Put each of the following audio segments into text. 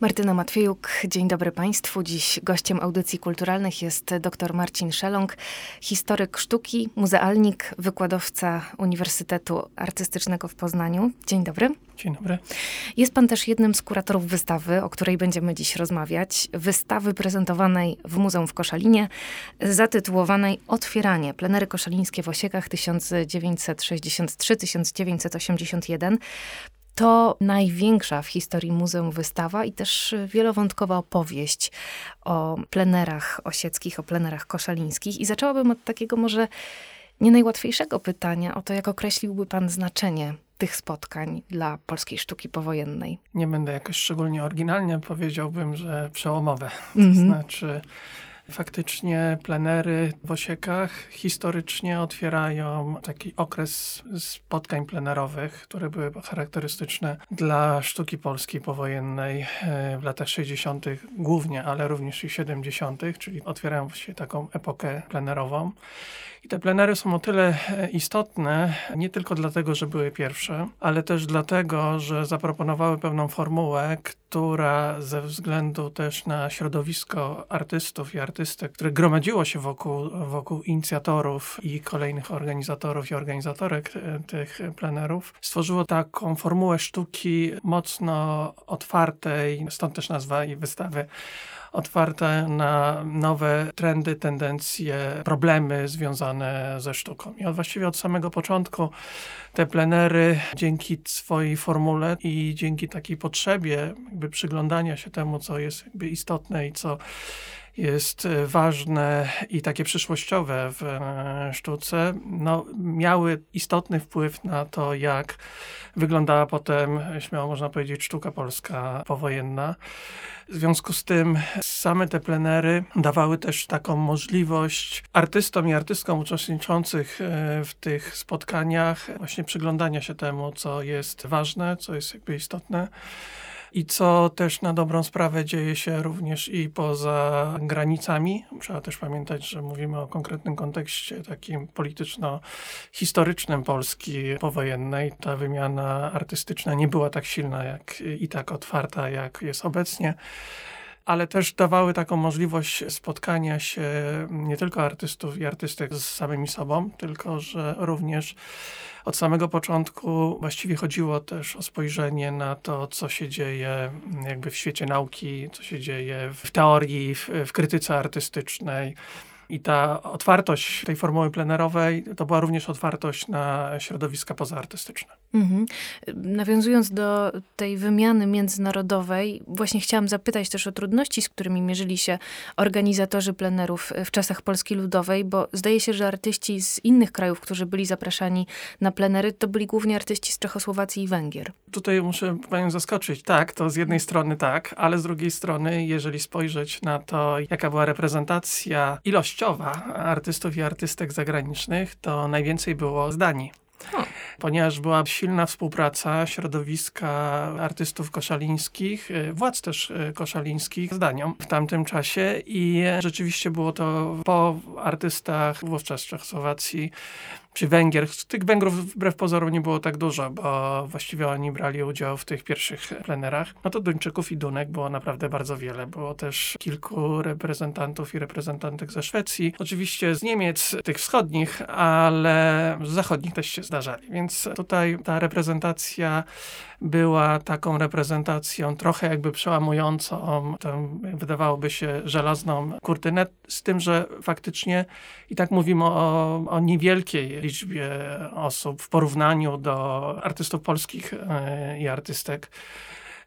Martyna Matwiejuk, dzień dobry Państwu. Dziś gościem audycji kulturalnych jest dr Marcin Szelong, historyk sztuki, muzealnik, wykładowca Uniwersytetu Artystycznego w Poznaniu. Dzień dobry. Dzień dobry. Jest pan też jednym z kuratorów wystawy, o której będziemy dziś rozmawiać. Wystawy prezentowanej w Muzeum w Koszalinie, zatytułowanej Otwieranie. Plenery koszalińskie w Osiekach 1963-1981 to największa w historii muzeum wystawa i też wielowątkowa opowieść o plenerach osieckich, o plenerach koszalińskich. I zaczęłabym od takiego może nie najłatwiejszego pytania o to, jak określiłby pan znaczenie tych spotkań dla polskiej sztuki powojennej? Nie będę jakoś szczególnie oryginalnie, powiedziałbym, że przełomowe. To mm -hmm. znaczy Faktycznie plenery w Osiekach historycznie otwierają taki okres spotkań plenerowych, które były charakterystyczne dla sztuki polskiej powojennej e, w latach 60. głównie, ale również i 70., czyli otwierają się taką epokę plenerową. I te plenery są o tyle e, istotne, nie tylko dlatego, że były pierwsze, ale też dlatego, że zaproponowały pewną formułę, która ze względu też na środowisko artystów i artystek, które gromadziło się wokół, wokół inicjatorów i kolejnych organizatorów i organizatorek e, tych plenerów, stworzyło taką formułę sztuki mocno otwartej, stąd też nazwa i wystawy otwarte na nowe trendy, tendencje, problemy związane ze sztuką. I od, właściwie od samego początku te plenery dzięki swojej formule i dzięki takiej potrzebie jakby przyglądania się temu, co jest jakby istotne i co jest ważne i takie przyszłościowe w e, sztuce, no, miały istotny wpływ na to, jak wyglądała potem, śmiało można powiedzieć, sztuka polska powojenna. W związku z tym same te plenery dawały też taką możliwość artystom i artystkom uczestniczących e, w tych spotkaniach właśnie przyglądania się temu, co jest ważne, co jest jakby istotne i co też na dobrą sprawę dzieje się również i poza granicami. Trzeba też pamiętać, że mówimy o konkretnym kontekście takim polityczno-historycznym Polski powojennej. Ta wymiana artystyczna nie była tak silna jak, i tak otwarta, jak jest obecnie ale też dawały taką możliwość spotkania się nie tylko artystów i artystek z samymi sobą, tylko że również od samego początku właściwie chodziło też o spojrzenie na to, co się dzieje jakby w świecie nauki, co się dzieje w teorii, w, w krytyce artystycznej. I ta otwartość tej formuły plenerowej to była również otwartość na środowiska pozaartystyczne. Mhm. Nawiązując do tej wymiany międzynarodowej, właśnie chciałam zapytać też o trudności, z którymi mierzyli się organizatorzy plenerów w czasach Polski Ludowej, bo zdaje się, że artyści z innych krajów, którzy byli zapraszani na plenery, to byli głównie artyści z Czechosłowacji i Węgier. Tutaj muszę panią zaskoczyć. Tak, to z jednej strony tak, ale z drugiej strony, jeżeli spojrzeć na to, jaka była reprezentacja ilościowa artystów i artystek zagranicznych, to najwięcej było z Danii ponieważ była silna współpraca środowiska artystów koszalińskich, y, władz też y, koszalińskich z Danią w tamtym czasie i rzeczywiście było to po artystach wówczas Czechosłowacji czy Węgier. Tych Węgrów wbrew pozorom nie było tak dużo, bo właściwie oni brali udział w tych pierwszych plenerach. No to Duńczyków i Dunek było naprawdę bardzo wiele. Było też kilku reprezentantów i reprezentantek ze Szwecji. Oczywiście z Niemiec, tych wschodnich, ale z zachodnich też się zdarzali. Więc tutaj ta reprezentacja była taką reprezentacją trochę jakby przełamującą, tą, wydawałoby się, żelazną kurtynę, z tym, że faktycznie i tak mówimy o, o niewielkiej liczbie osób w porównaniu do artystów polskich e, i artystek.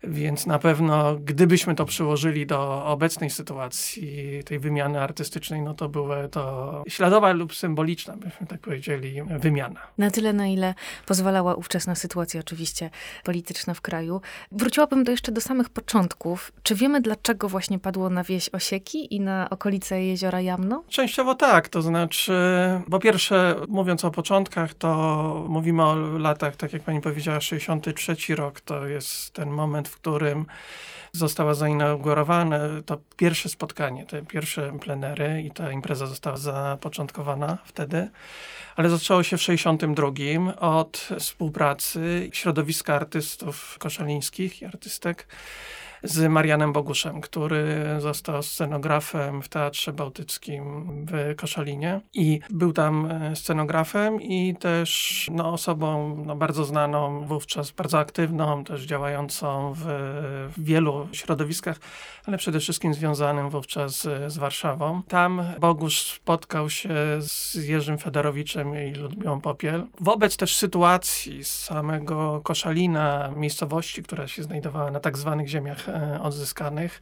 Więc na pewno, gdybyśmy to przyłożyli do obecnej sytuacji, tej wymiany artystycznej, no to były to śladowa lub symboliczna, byśmy tak powiedzieli, wymiana. Na tyle, na ile pozwalała ówczesna sytuacja oczywiście polityczna w kraju. Wróciłabym do jeszcze do samych początków. Czy wiemy, dlaczego właśnie padło na wieś Osieki i na okolice jeziora Jamno? Częściowo tak, to znaczy, po pierwsze, mówiąc o początkach, to mówimy o latach, tak jak pani powiedziała, 63 rok, to jest ten moment, w którym została zainaugurowane to pierwsze spotkanie, te pierwsze plenery i ta impreza została zapoczątkowana wtedy. Ale zaczęło się w 62 od współpracy środowiska artystów koszalińskich i artystek z Marianem Boguszem, który został scenografem w Teatrze Bałtyckim w Koszalinie i był tam e, scenografem i też no, osobą no, bardzo znaną, wówczas bardzo aktywną, też działającą w, w wielu środowiskach, ale przede wszystkim związanym wówczas z, z Warszawą. Tam Bogusz spotkał się z Jerzym Fedorowiczem i Ludmiłą Popiel. Wobec też sytuacji samego Koszalina, miejscowości, która się znajdowała na tak zwanych ziemiach E, odzyskanych.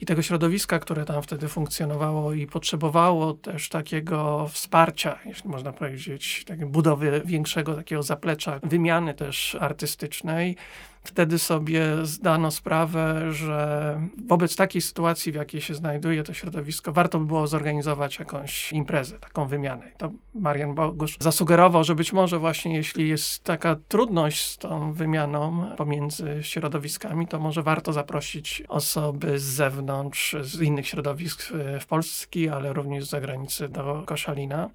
I tego środowiska, które tam wtedy funkcjonowało i potrzebowało też takiego wsparcia, jeśli można powiedzieć, budowy większego takiego zaplecza, wymiany też artystycznej wtedy sobie zdano sprawę, że wobec takiej sytuacji, w jakiej się znajduje to środowisko, warto by było zorganizować jakąś imprezę, taką wymianę. To Marian Bogusz zasugerował, że być może właśnie jeśli jest taka trudność z tą wymianą pomiędzy środowiskami, to może warto zaprosić osoby z zewnątrz, z innych środowisk w Polski, ale również z zagranicy do Koszalina.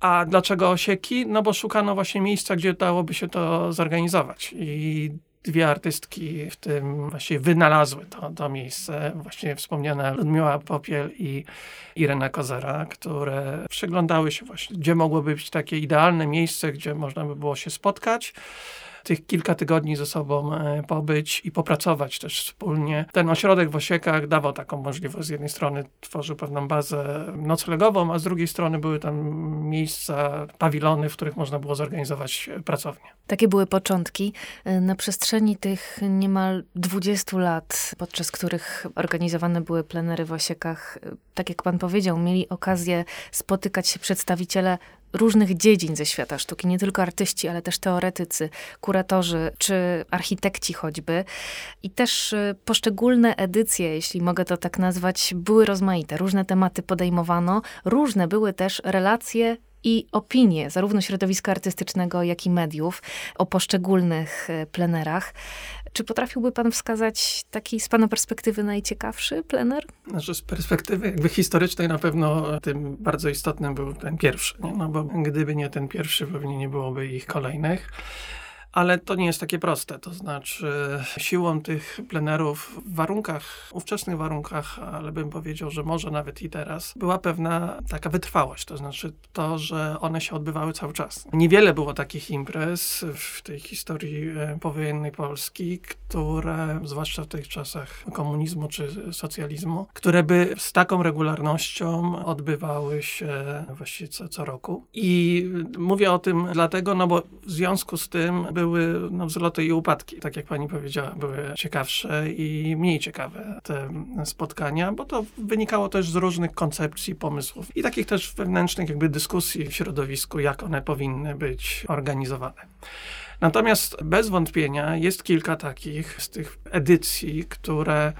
A dlaczego osieki? No bo szukano właśnie miejsca, gdzie dałoby się to zorganizować. I dwie artystki w tym właśnie wynalazły to, to miejsce. Właśnie wspomniana Ludmiła Popiel i Irena Kozera, które przyglądały się właśnie, gdzie mogłoby być takie idealne miejsce, gdzie można by było się spotkać tych kilka tygodni ze sobą e, pobyć i popracować też wspólnie. Ten ośrodek w Osiekach dawał taką możliwość. Z jednej strony tworzył pewną bazę noclegową, a z drugiej strony były tam miejsca, pawilony, w których można było zorganizować pracownię. Takie były początki. E, na przestrzeni tych niemal 20 lat, podczas których organizowane były plenery w Osiekach, e, tak jak pan powiedział, mieli okazję spotykać się przedstawiciele różnych dziedzin ze świata sztuki, nie tylko artyści, ale też teoretycy, kuratorzy czy architekci choćby. I też y, poszczególne edycje, jeśli mogę to tak nazwać, były rozmaite. Różne tematy podejmowano, różne były też relacje i opinie zarówno środowiska artystycznego, jak i mediów o poszczególnych y, plenerach. Czy potrafiłby pan wskazać taki z pana perspektywy najciekawszy plener? Znaczy z perspektywy jakby historycznej na pewno tym bardzo istotnym był ten pierwszy, nie? no bo gdyby nie ten pierwszy, pewnie nie byłoby ich kolejnych. Ale to nie jest takie proste. To znaczy, siłą tych plenerów w warunkach, ówczesnych warunkach, ale bym powiedział, że może nawet i teraz, była pewna taka wytrwałość. To znaczy to, że one się odbywały cały czas. Niewiele było takich imprez w tej historii e, powojennej Polski, które, zwłaszcza w tych czasach komunizmu czy socjalizmu, które by z taką regularnością odbywały się właściwie co, co roku. I mówię o tym dlatego, no bo w związku z tym by były no, wzloty i upadki. Tak jak pani powiedziała, były ciekawsze i mniej ciekawe te spotkania, bo to wynikało też z różnych koncepcji, pomysłów i takich też wewnętrznych jakby dyskusji w środowisku, jak one powinny być organizowane. Natomiast bez wątpienia jest kilka takich z tych edycji, które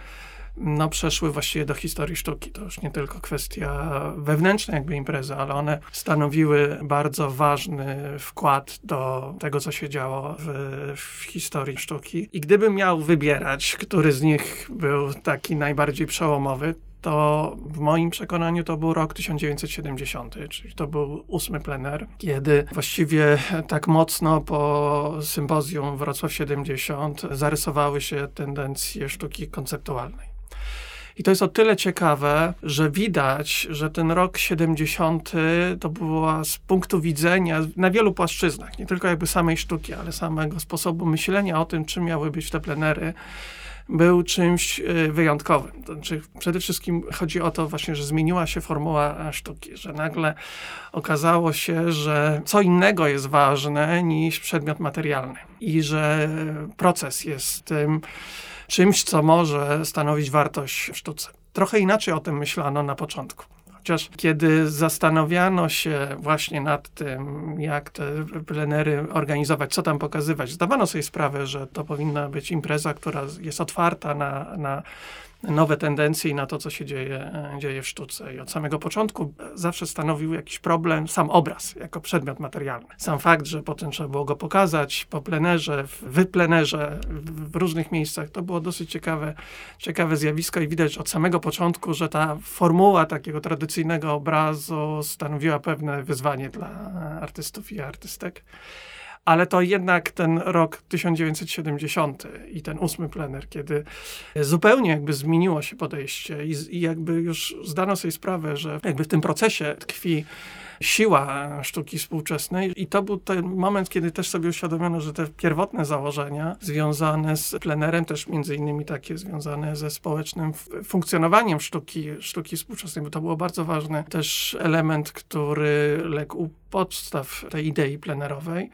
no, przeszły właściwie do historii sztuki. To już nie tylko kwestia wewnętrzna jakby imprezy, ale one stanowiły bardzo ważny wkład do tego, co się działo w, w historii sztuki. I gdybym miał wybierać, który z nich był taki najbardziej przełomowy, to w moim przekonaniu to był rok 1970, czyli to był ósmy plener, kiedy właściwie tak mocno po sympozjum Wrocław 70 zarysowały się tendencje sztuki konceptualnej. I to jest o tyle ciekawe, że widać, że ten rok 70 to była z punktu widzenia na wielu płaszczyznach, nie tylko jakby samej sztuki, ale samego sposobu myślenia o tym, czym miały być te plenery, był czymś e, wyjątkowym. To znaczy, przede wszystkim chodzi o to właśnie, że zmieniła się formuła sztuki, że nagle okazało się, że co innego jest ważne niż przedmiot materialny i że proces jest tym, czymś, co może stanowić wartość w sztuce. Trochę inaczej o tym myślano na początku. Chociaż kiedy zastanawiano się właśnie nad tym, jak te plenery organizować, co tam pokazywać, zdawano sobie sprawę, że to powinna być impreza, która jest otwarta na, na nowe tendencje i na to, co się dzieje, e, dzieje w sztuce. I od samego początku zawsze stanowił jakiś problem sam obraz jako przedmiot materialny. Sam fakt, że potem trzeba było go pokazać po plenerze, w wyplenerze, w różnych miejscach, to było dosyć ciekawe, ciekawe zjawisko i widać od samego początku, że ta formuła takiego tradycyjnego obrazu stanowiła pewne wyzwanie dla artystów i artystek ale to jednak ten rok 1970 i ten ósmy plener, kiedy zupełnie jakby zmieniło się podejście i, i jakby już zdano sobie sprawę, że jakby w tym procesie tkwi siła sztuki współczesnej i to był ten moment, kiedy też sobie uświadomiono, że te pierwotne założenia związane z plenerem, też między innymi takie związane ze społecznym funkcjonowaniem sztuki, sztuki współczesnej, bo to było bardzo ważny też element, który legł u podstaw tej idei plenerowej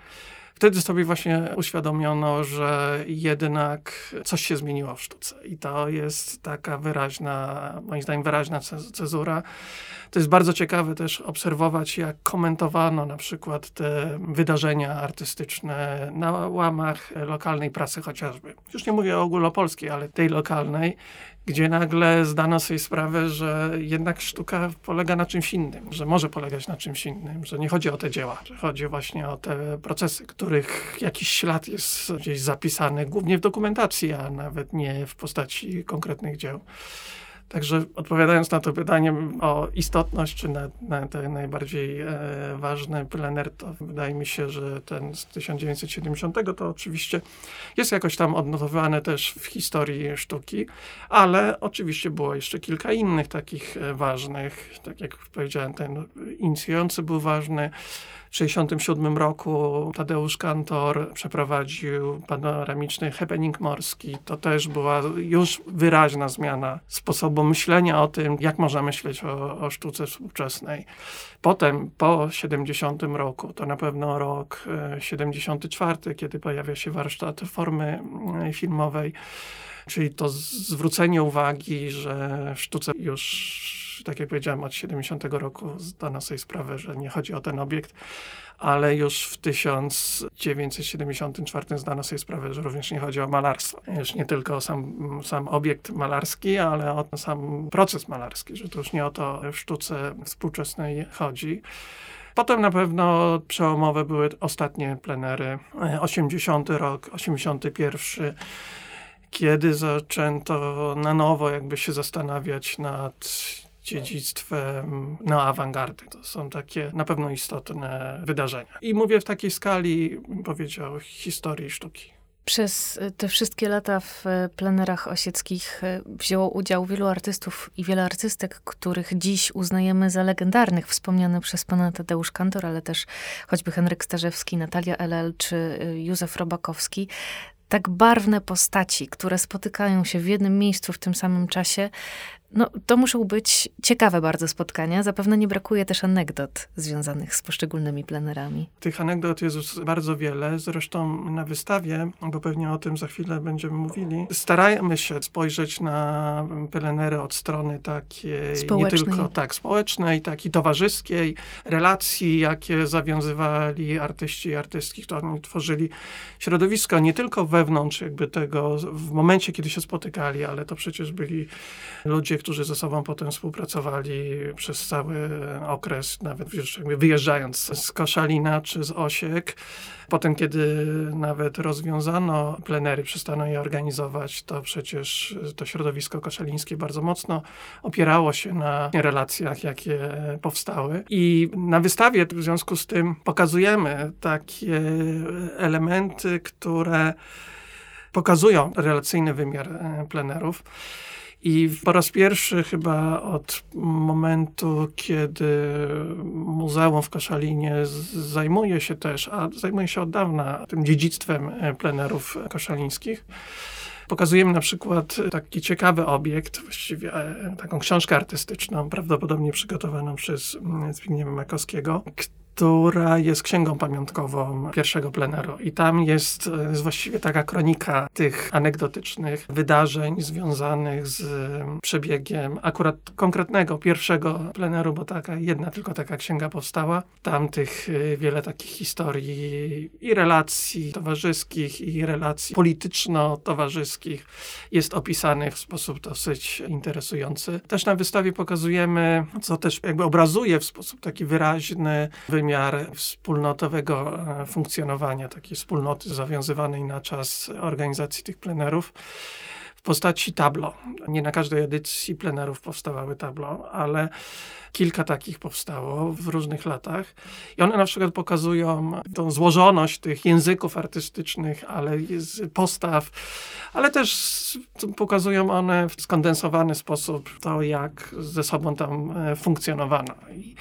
wtedy sobie właśnie uświadomiono, że jednak coś się zmieniło w sztuce. I to jest taka wyraźna, moim zdaniem wyraźna cezura. To jest bardzo ciekawe też obserwować, jak komentowano na przykład te wydarzenia artystyczne na łamach lokalnej prasy chociażby. Już nie mówię o ogólnopolskiej, ale tej lokalnej, gdzie nagle zdano sobie sprawę, że jednak sztuka polega na czymś innym, że może polegać na czymś innym, że nie chodzi o te dzieła, że chodzi właśnie o te procesy, których jakiś ślad jest gdzieś zapisany, głównie w dokumentacji, a nawet nie w postaci konkretnych dzieł. Także odpowiadając na to pytanie o istotność, czy na, na te najbardziej e, ważne plener, to wydaje mi się, że ten z 1970 to oczywiście jest jakoś tam odnotowane też w historii sztuki, ale oczywiście było jeszcze kilka innych takich e, ważnych, tak jak powiedziałem, ten inicjujący był ważny, 1967 roku Tadeusz Kantor przeprowadził panoramiczny happening morski. To też była już wyraźna zmiana sposobu myślenia o tym, jak można myśleć o, o sztuce współczesnej. Potem, po 70 roku, to na pewno rok 74, e, kiedy pojawia się warsztat formy e, filmowej, czyli to zwrócenie uwagi, że w sztuce już tak jak powiedziałem, od 70 roku zdano sobie sprawę, że nie chodzi o ten obiekt, ale już w 1974 zdano sobie sprawę, że również nie chodzi o malarstwo. Już nie tylko o sam, sam obiekt malarski, ale o sam proces malarski, że to już nie o to w sztuce współczesnej chodzi. Potem na pewno przełomowe były ostatnie plenery. 80 rok, 81 kiedy zaczęto na nowo jakby się zastanawiać nad dziedzictwem no, awangardy. To są takie na pewno istotne wydarzenia. I mówię w takiej skali, bym powiedział, historii sztuki. Przez te wszystkie lata w plenerach osieckich wzięło udział wielu artystów i wiele artystek, których dziś uznajemy za legendarnych. Wspomniany przez pana Tadeusz Kantor, ale też choćby Henryk Starzewski, Natalia LL czy Józef Robakowski tak barwne postaci, które spotykają się w jednym miejscu w tym samym czasie, no, to muszą być ciekawe bardzo spotkania. Zapewne nie brakuje też anegdot związanych z poszczególnymi plenerami. Tych anegdot jest bardzo wiele. Zresztą na wystawie, bo pewnie o tym za chwilę będziemy mówili, starajmy się spojrzeć na plenery od strony takiej społecznej. nie tylko tak społecznej, tak i towarzyskiej, relacji, jakie zawiązywali artyści i artystki, którzy tworzyli środowisko nie tylko wewnątrz jakby tego, w momencie, kiedy się spotykali, ale to przecież byli ludzie, którzy ze sobą potem współpracowali przez cały okres, nawet wyjeżdżając z Koszalina czy z Osiek. Potem, kiedy nawet rozwiązano plenery, przestano je organizować, to przecież to środowisko koszalińskie bardzo mocno opierało się na relacjach, jakie powstały. I na wystawie w związku z tym pokazujemy takie elementy, które pokazują relacyjny wymiar plenerów. I po raz pierwszy chyba od momentu, kiedy Muzeum w Koszalinie zajmuje się też, a zajmuje się od dawna tym dziedzictwem e, plenerów koszalińskich, Pokazujemy na przykład taki ciekawy obiekt, właściwie e, taką książkę artystyczną, prawdopodobnie przygotowaną przez mm, Zbigniewa Makowskiego, która jest księgą pamiątkową pierwszego pleneru. I tam jest, jest właściwie taka kronika tych anegdotycznych wydarzeń związanych z przebiegiem akurat konkretnego pierwszego pleneru, bo taka jedna tylko taka księga powstała. Tam tych e, wiele takich historii i relacji towarzyskich, i relacji polityczno-towarzyskich jest opisanych w sposób dosyć interesujący. Też na wystawie pokazujemy, co też jakby obrazuje w sposób taki wyraźny wymiar wspólnotowego e, funkcjonowania, takiej wspólnoty zawiązywanej na czas organizacji tych plenerów w postaci tablo. Nie na każdej edycji plenerów powstawały tablo, ale kilka takich powstało w różnych latach. I one na przykład pokazują tą złożoność tych języków artystycznych, ale postaw, ale też pokazują one w skondensowany sposób to, jak ze sobą tam e, funkcjonowano. I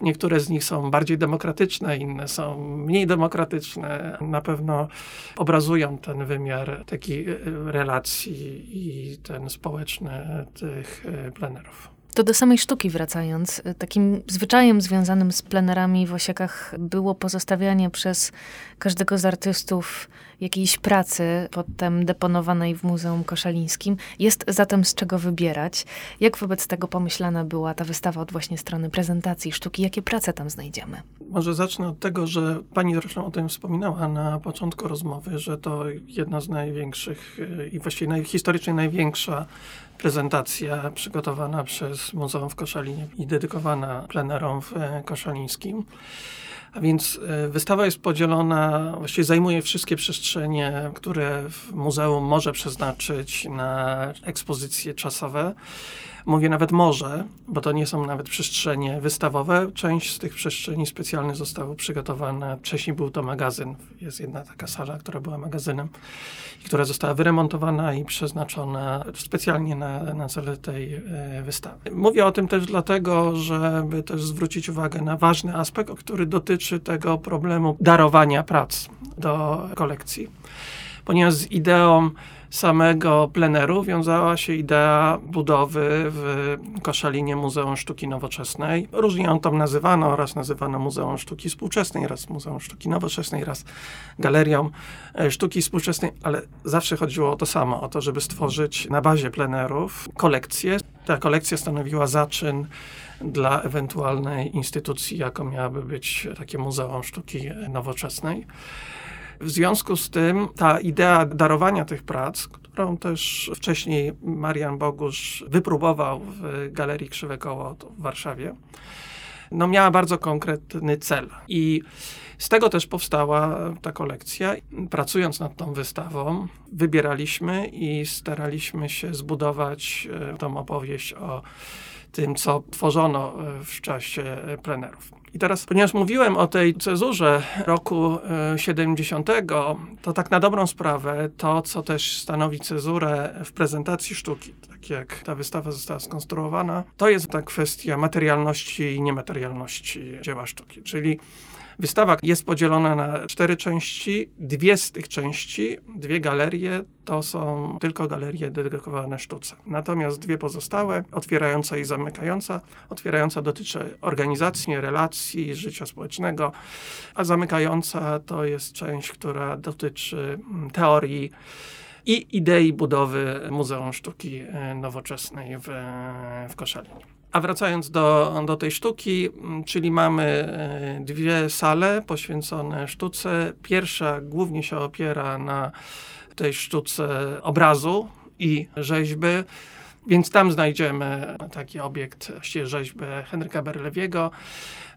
Niektóre z nich są bardziej demokratyczne, inne są mniej demokratyczne. Na pewno obrazują ten wymiar takiej e, relacji i ten społeczny tych e, plenerów. To do samej sztuki wracając, takim zwyczajem związanym z plenerami w Osiekach było pozostawianie przez każdego z artystów jakiejś pracy, potem deponowanej w Muzeum Koszalińskim. Jest zatem z czego wybierać. Jak wobec tego pomyślana była ta wystawa od właśnie strony prezentacji sztuki? Jakie prace tam znajdziemy? Może zacznę od tego, że pani zresztą o tym wspominała na początku rozmowy, że to jedna z największych i właściwie naj, historycznie największa prezentacja przygotowana przez Muzeum w Koszalinie i dedykowana plenerom w Koszalińskim. A więc e, wystawa jest podzielona, właściwie zajmuje wszystkie przestrzenie, które muzeum może przeznaczyć na ekspozycje czasowe. Mówię nawet może, bo to nie są nawet przestrzenie wystawowe. Część z tych przestrzeni specjalnie zostało przygotowane. Wcześniej był to magazyn. Jest jedna taka sala, która była magazynem i która została wyremontowana i przeznaczona specjalnie na, na cele tej e, wystawy. Mówię o tym też dlatego, żeby też zwrócić uwagę na ważny aspekt, który dotyczy tego problemu darowania prac do kolekcji. Ponieważ z ideą samego pleneru wiązała się idea budowy w Koszalinie Muzeum Sztuki Nowoczesnej. Różnie ją tam nazywano, raz nazywano Muzeum Sztuki Współczesnej, raz Muzeum Sztuki Nowoczesnej, raz Galerią e, Sztuki Współczesnej, ale zawsze chodziło o to samo, o to, żeby stworzyć na bazie plenerów kolekcję. Ta kolekcja stanowiła zaczyn dla ewentualnej instytucji, jaką miałaby być takie Muzeum Sztuki Nowoczesnej. W związku z tym ta idea darowania tych prac, którą też wcześniej Marian Bogusz wypróbował w Galerii Krzywe Koło w Warszawie, no miała bardzo konkretny cel. I z tego też powstała ta kolekcja. Pracując nad tą wystawą, wybieraliśmy i staraliśmy się zbudować e, tą opowieść o tym, co tworzono e, w czasie plenerów. I teraz, ponieważ mówiłem o tej cezurze roku 70, e, to tak na dobrą sprawę to, co też stanowi cezurę w prezentacji sztuki, tak jak ta wystawa została skonstruowana, to jest ta kwestia materialności i niematerialności dzieła sztuki. Czyli Wystawa jest podzielona na cztery części. Dwie z tych części, dwie galerie, to są tylko galerie dedykowane sztuce. Natomiast dwie pozostałe, otwierająca i zamykająca, otwierająca dotyczy organizacji, relacji, życia społecznego, a zamykająca to jest część, która dotyczy mm, teorii i idei budowy Muzeum Sztuki e, Nowoczesnej w, w Koszalinie. A wracając do, do tej sztuki, czyli mamy e, dwie sale poświęcone sztuce. Pierwsza głównie się opiera na tej sztuce obrazu i rzeźby. Więc tam znajdziemy taki obiekt, właściwie rzeźbę Henryka Berlewiego,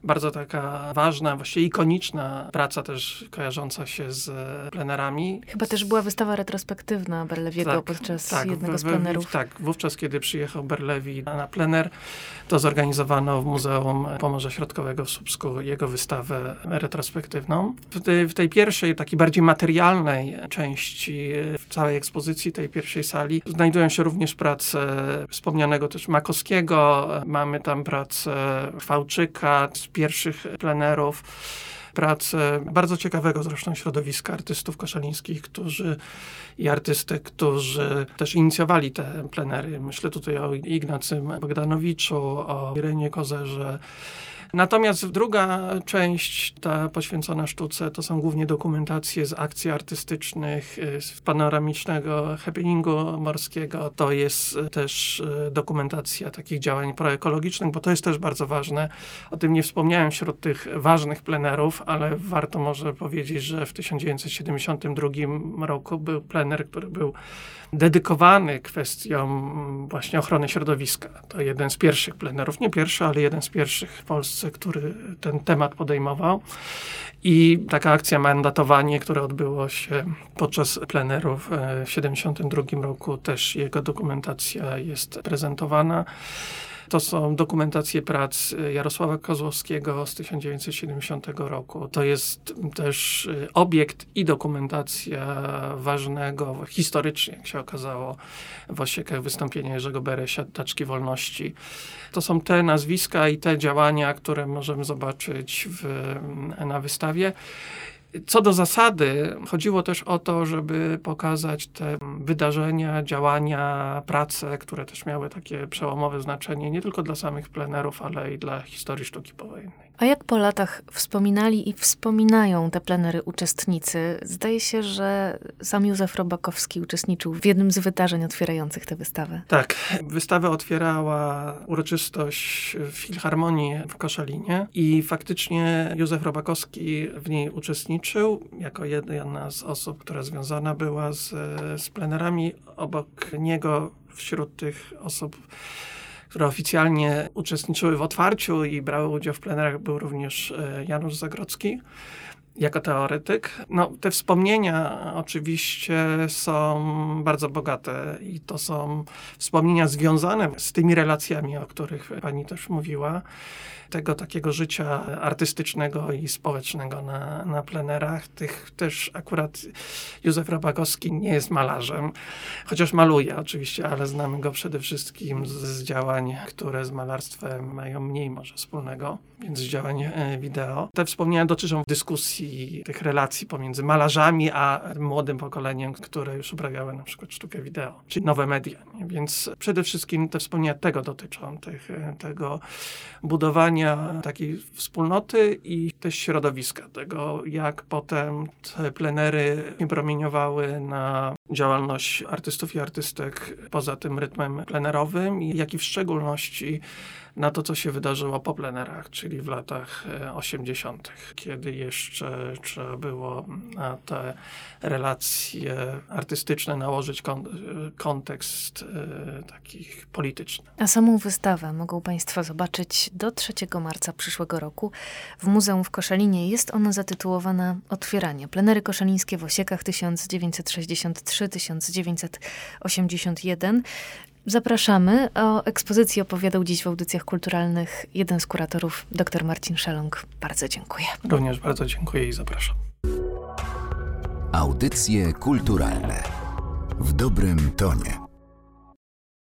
bardzo taka ważna, właściwie ikoniczna praca też kojarząca się z plenerami. Chyba też była wystawa retrospektywna Berlewiego tak, podczas tak, jednego z plenerów. tak, wówczas kiedy przyjechał Berlewi na plener, to zorganizowano w Muzeum Pomorza Środkowego w Słupsku jego wystawę retrospektywną. W tej, w tej pierwszej, takiej bardziej materialnej części w całej ekspozycji tej pierwszej sali znajdują się również prace wspomnianego też Makowskiego, mamy tam pracę Chwałczyka, pierwszych plenerów pracę bardzo ciekawego zresztą środowiska artystów koszalińskich, którzy i artystek, którzy też inicjowali te plenery. Myślę tutaj o Ignacym Bogdanowiczu, o Irenie Kozerze, Natomiast druga część, ta poświęcona sztuce, to są głównie dokumentacje z akcji artystycznych, y, z panoramicznego happeningu morskiego. To jest też y, dokumentacja takich działań proekologicznych, bo to jest też bardzo ważne. O tym nie wspomniałem wśród tych ważnych plenerów, ale warto może powiedzieć, że w 1972 roku był plener, który był dedykowany kwestiom właśnie ochrony środowiska. To jeden z pierwszych plenerów, nie pierwszy, ale jeden z pierwszych w Polsce, który ten temat podejmował. I taka akcja mandatowanie, które odbyło się podczas plenerów w 1972 roku, też jego dokumentacja jest prezentowana. To są dokumentacje prac Jarosława Kozłowskiego z 1970 roku. To jest też y, obiekt i dokumentacja ważnego historycznie, jak się okazało, w Osiekach wystąpienia Jerzego Beresia, Taczki Wolności. To są te nazwiska i te działania, które możemy zobaczyć w, na wystawie. Co do zasady, chodziło też o to, żeby pokazać te wydarzenia, działania, prace, które też miały takie przełomowe znaczenie nie tylko dla samych plenerów, ale i dla historii sztuki powojennej. A jak po latach wspominali i wspominają te plenery uczestnicy? Zdaje się, że sam Józef Robakowski uczestniczył w jednym z wydarzeń otwierających tę wystawę. Tak. Wystawę otwierała uroczystość w Filharmonii w Koszalinie i faktycznie Józef Robakowski w niej uczestniczył jako jedna z osób, która związana była z, z plenerami. Obok niego wśród tych osób które oficjalnie uczestniczyły w otwarciu i brały udział w plenerach, był również e, Janusz Zagrodzki jako teoretyk. No, te wspomnienia oczywiście są bardzo bogate i to są wspomnienia związane z tymi relacjami, o których pani też mówiła tego takiego życia artystycznego i społecznego na, na plenerach. Tych też akurat Józef Rabakowski nie jest malarzem, chociaż maluje oczywiście, ale znamy go przede wszystkim z, z działań, które z malarstwem mają mniej może wspólnego, więc z działań e, wideo. Te wspomnienia dotyczą dyskusji, tych relacji pomiędzy malarzami a młodym pokoleniem, które już uprawiały na przykład sztukę wideo, czyli nowe media. Więc przede wszystkim te wspomnienia tego dotyczą, tych, e, tego budowania takiej wspólnoty i też środowiska, tego jak potem te plenery promieniowały na działalność artystów i artystek poza tym rytmem plenerowym, jak i w szczególności na to, co się wydarzyło po plenerach, czyli w latach 80., e, kiedy jeszcze trzeba było na te relacje artystyczne nałożyć kon kontekst e, takich polityczny. A samą wystawę mogą Państwo zobaczyć do 3 marca przyszłego roku w Muzeum w Koszalinie. Jest ona zatytułowana Otwieranie. Plenery koszalińskie w Osiekach 1963-1981. Zapraszamy. O ekspozycji opowiadał dziś w audycjach kulturalnych jeden z kuratorów, dr Marcin Szelong. Bardzo dziękuję. Również bardzo dziękuję i zapraszam. Audycje kulturalne w dobrym tonie.